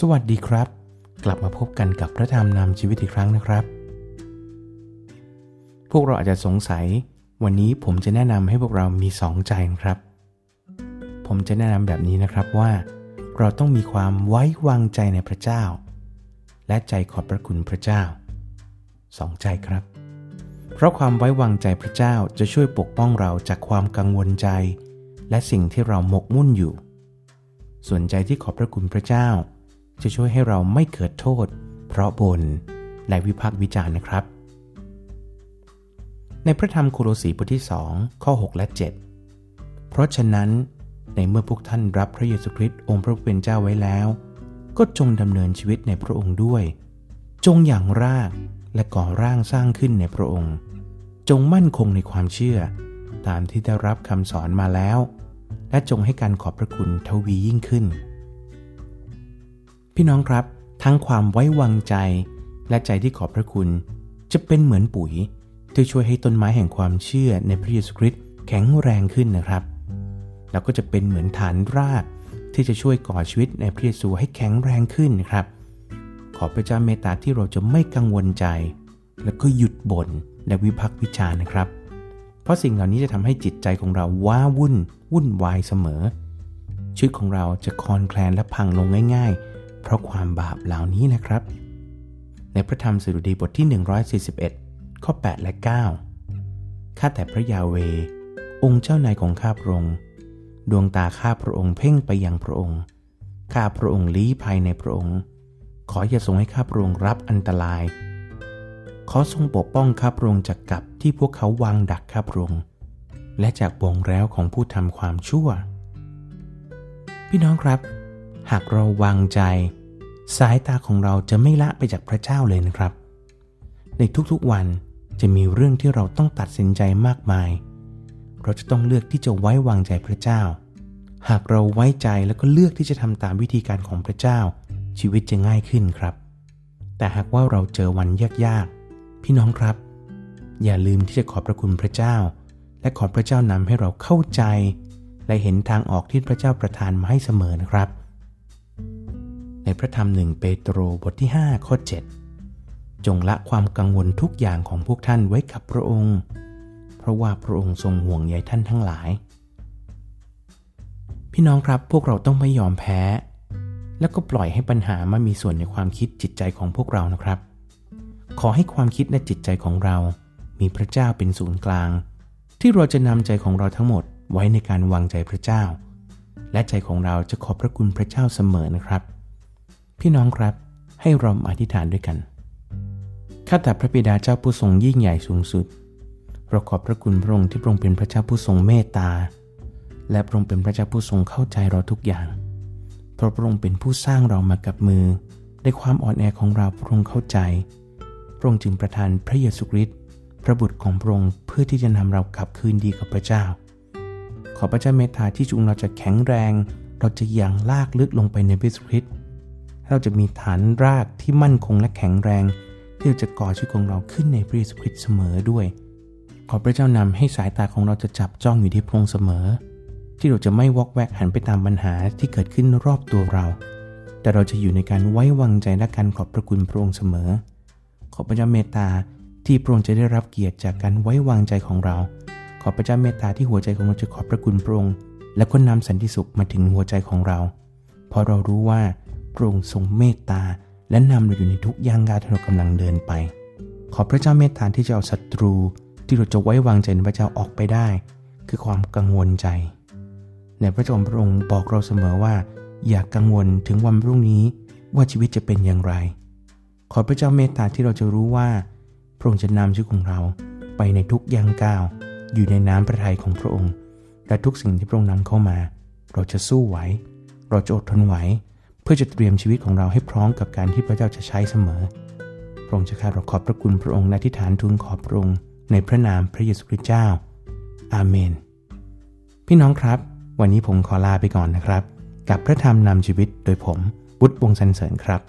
สวัสดีครับ กลับมาพบกันกับพระธรรมนำชีวิตอีกครั้งนะครับ พวกเราอาจจะสงสัย วันนี้ผมจะแนะนำให้พวกเรามีสองใจนะครับ ผมจะแนะนำแบบนี้นะครับว่า เราต้องมีความไว้วางใจในพระเจ้า และใจขอบพระคุณพระเจ้าสองใจครับ เพราะความไว้วางใจพระเจ้าจะช่วยปกป้องเราจากความกังวลใจ และสิ่งที่เราหมกมุ่นอยู่ ส่วนใจที่ขอบพระคุณพระเจ้า จะช่วยให้เราไม่เกิดโทษ เพราะบนและวิพากษ์วิจารณ์นะครับ ในพระธรรมโคโลสีบทที่ 2 ข้อ 6 และ 7 เพราะฉะนั้นในเมื่อพวกท่านรับพระเยซูคริสต์องค์พระผู้เป็นเจ้าไว้แล้ว ก็จงดำเนินชีวิตในพระองค์ด้วย จงอย่างรากและก่อร่างสร้างขึ้นในพระองค์ จงมั่นคงในความเชื่อ ตามที่ได้รับคำสอนมาแล้ว และจงให้การขอบพระคุณทวียิ่งขึ้น พี่น้องครับ ทั้งความไว้วางใจ และใจที่ขอบพระคุณ จะเป็นเหมือนปุ๋ย ที่ช่วยให้ต้นไม้แห่งความเชื่อในพระเยซูคริสต์แข็งแรงขึ้นนะครับ แล้วก็จะเป็นเหมือนฐานรากที่จะช่วยก่อชีวิตในพระเยซูให้แข็งแรงขึ้นนะครับ ขอพระเจ้าเมตตาที่เราจะไม่กังวลใจ แล้วก็หยุดบ่นและวิพักษ์วิจารณ์นะครับ เพราะสิ่งเหล่านี้จะทำให้จิตใจของเราว้าวุ่น วุ่นวายเสมอชีวิตของเราจะคลอนแคลนและพังลงง่าย ๆ เพราะความบาปเหล่านี้นะครับ ในพระธรรมสดุดีบทที่ 141 ข้อ 8 และ 9 ข้าแต่พระยาเว องค์เจ้านายของข้าพระองค์ ดวงตาข้าพระองค์เพ่งไปยังพระองค์ ข้าพระองค์ลี้ภัยในพระองค์ ขออย่าทรงให้ข้าพระองค์รับอันตราย ขอทรงปกป้องข้าพระองค์จากกับที่พวกเขาวางดักข้าพระองค์ และจากวงแล้วของผู้ทำความชั่ว พี่น้องครับหากเราวางใจ สายตาของเราจะไม่ละไปจากพระเจ้าเลยนะครับ ในทุกๆวันจะมีเรื่องที่เราต้องตัดสินใจมากมาย เราจะต้องเลือกที่จะไว้วางใจพระเจ้า หากเราไว้ใจแล้วก็เลือกที่จะทำตามวิธีการของพระเจ้า ชีวิตจะง่ายขึ้นครับ แต่หากว่าเราเจอวันยากๆ พี่น้องครับ อย่าลืมที่จะขอบพระคุณพระเจ้า และขอพระเจ้านำให้เราเข้าใจ และเห็นทางออกที่พระเจ้าประทานมาให้เสมอนะครับ ในพระธรรมหนึ่งเปโตรบทที่ 5 ข้อ 7 จงละความกังวลทุกอย่างของพวกท่านไว้กับพระองค์ เพราะว่าพระองค์ทรงห่วงใยท่านทั้งหลาย พี่น้องครับพวกเราต้องไม่ยอมแพ้ แล้วก็ปล่อยให้ปัญหามามีส่วนในความคิดจิตใจของพวกเรานะครับ ขอให้ความคิดและจิตใจของเรา มีพระเจ้าเป็นศูนย์กลาง ที่เราจะนำใจของเราทั้งหมดไว้ในการวางใจพระเจ้า และใจของเราจะขอบพระคุณพระเจ้าเสมอนะครับ พี่น้องครับให้เราอธิษฐานด้วยกันข้าแต่พระบิดาเจ้าผู้ทรงยิ่งใหญ่สูงสุดเราขอบพระคุณพระองค์ที่พระองค์เป็นพระเจ้าผู้ทรงเมตตา และพระองค์เป็นพระเจ้าผู้ทรงเข้าใจเราทุกอย่าง เพราะพระองค์เป็นผู้สร้างเรามากับมือ ในความอ่อนแอของเราพระองค์เข้าใจ พระองค์จึงประทานพระเยซูคริสต์พระบุตรของพระองค์เพื่อที่จะนำเรากลับคืนดีกับพระเจ้า ขอพระเจ้าเมตตาที่จุงเราจะแข็งแรง เราจะยังลากลึกลงไปในพระเยซูคริสต์ เราจะมีฐานรากที่มั่นคงและแข็งแรง ที่จะก่อชีวิตของเราขึ้นในพระเยซูคริสต์เสมอด้วย ขอพระเจ้านำให้สายตาของเราจะจับจ้องอยู่ที่พระองค์เสมอ ที่เราจะไม่วอกแวกหันไปตามปัญหาที่เกิดขึ้นรอบตัวเรา แต่เราจะอยู่ในการไว้วางใจและการขอบพระคุณพระองค์เสมอ ขอพระเจ้าเมตตาที่พระองค์จะได้รับเกียรติจากการไว้วางใจของเรา ขอพระเจ้าเมตตาที่หัวใจของเราจะขอบพระคุณพระองค์และก็นำสันติสุขมาถึงหัวใจของเรา เพราะเรารู้ว่า พระองค์ทรงเมตตา และนำเราอยู่ในทุกย่างก้าวที่เรากำลังเดินไป ขอพระเจ้าเมตตาที่จะเอาศัตรูที่เราจะไว้วางใจในพระเจ้าออกไปได้ คือความกังวลใจ ในพระเจ้าพระองค์บอกเราเสมอว่า อย่ากกังวลถึงวันพรุ่งนี้ว่าชีวิตจะเป็นอย่างไร ขอพระเจ้าเมตตาที่เราจะรู้ว่า พระองค์จะนำชีวิตของเราไปในทุกย่างก้าว อยู่ในน้ำพระทัยของพระองค์ และทุกสิ่งที่พระองค์นำเข้ามา เราจะสู้ไหว เราจะอดทนไหว เพื่อจะเตรียมชีวิตของเราให้พร้อมกับการที่พระเจ้าจะใช้เสมอ พระองค์จะข้าเราขอบพระคุณพระองค์และที่ฐานทูลขอบพระองค์ในพระนามพระเยซูคริสต์เจ้า อาเมน พี่น้องครับ วันนี้ผมขอลาไปก่อนนะครับ กับพระธรรมนำชีวิตโดยผมบุตรวงสันเสริญครับ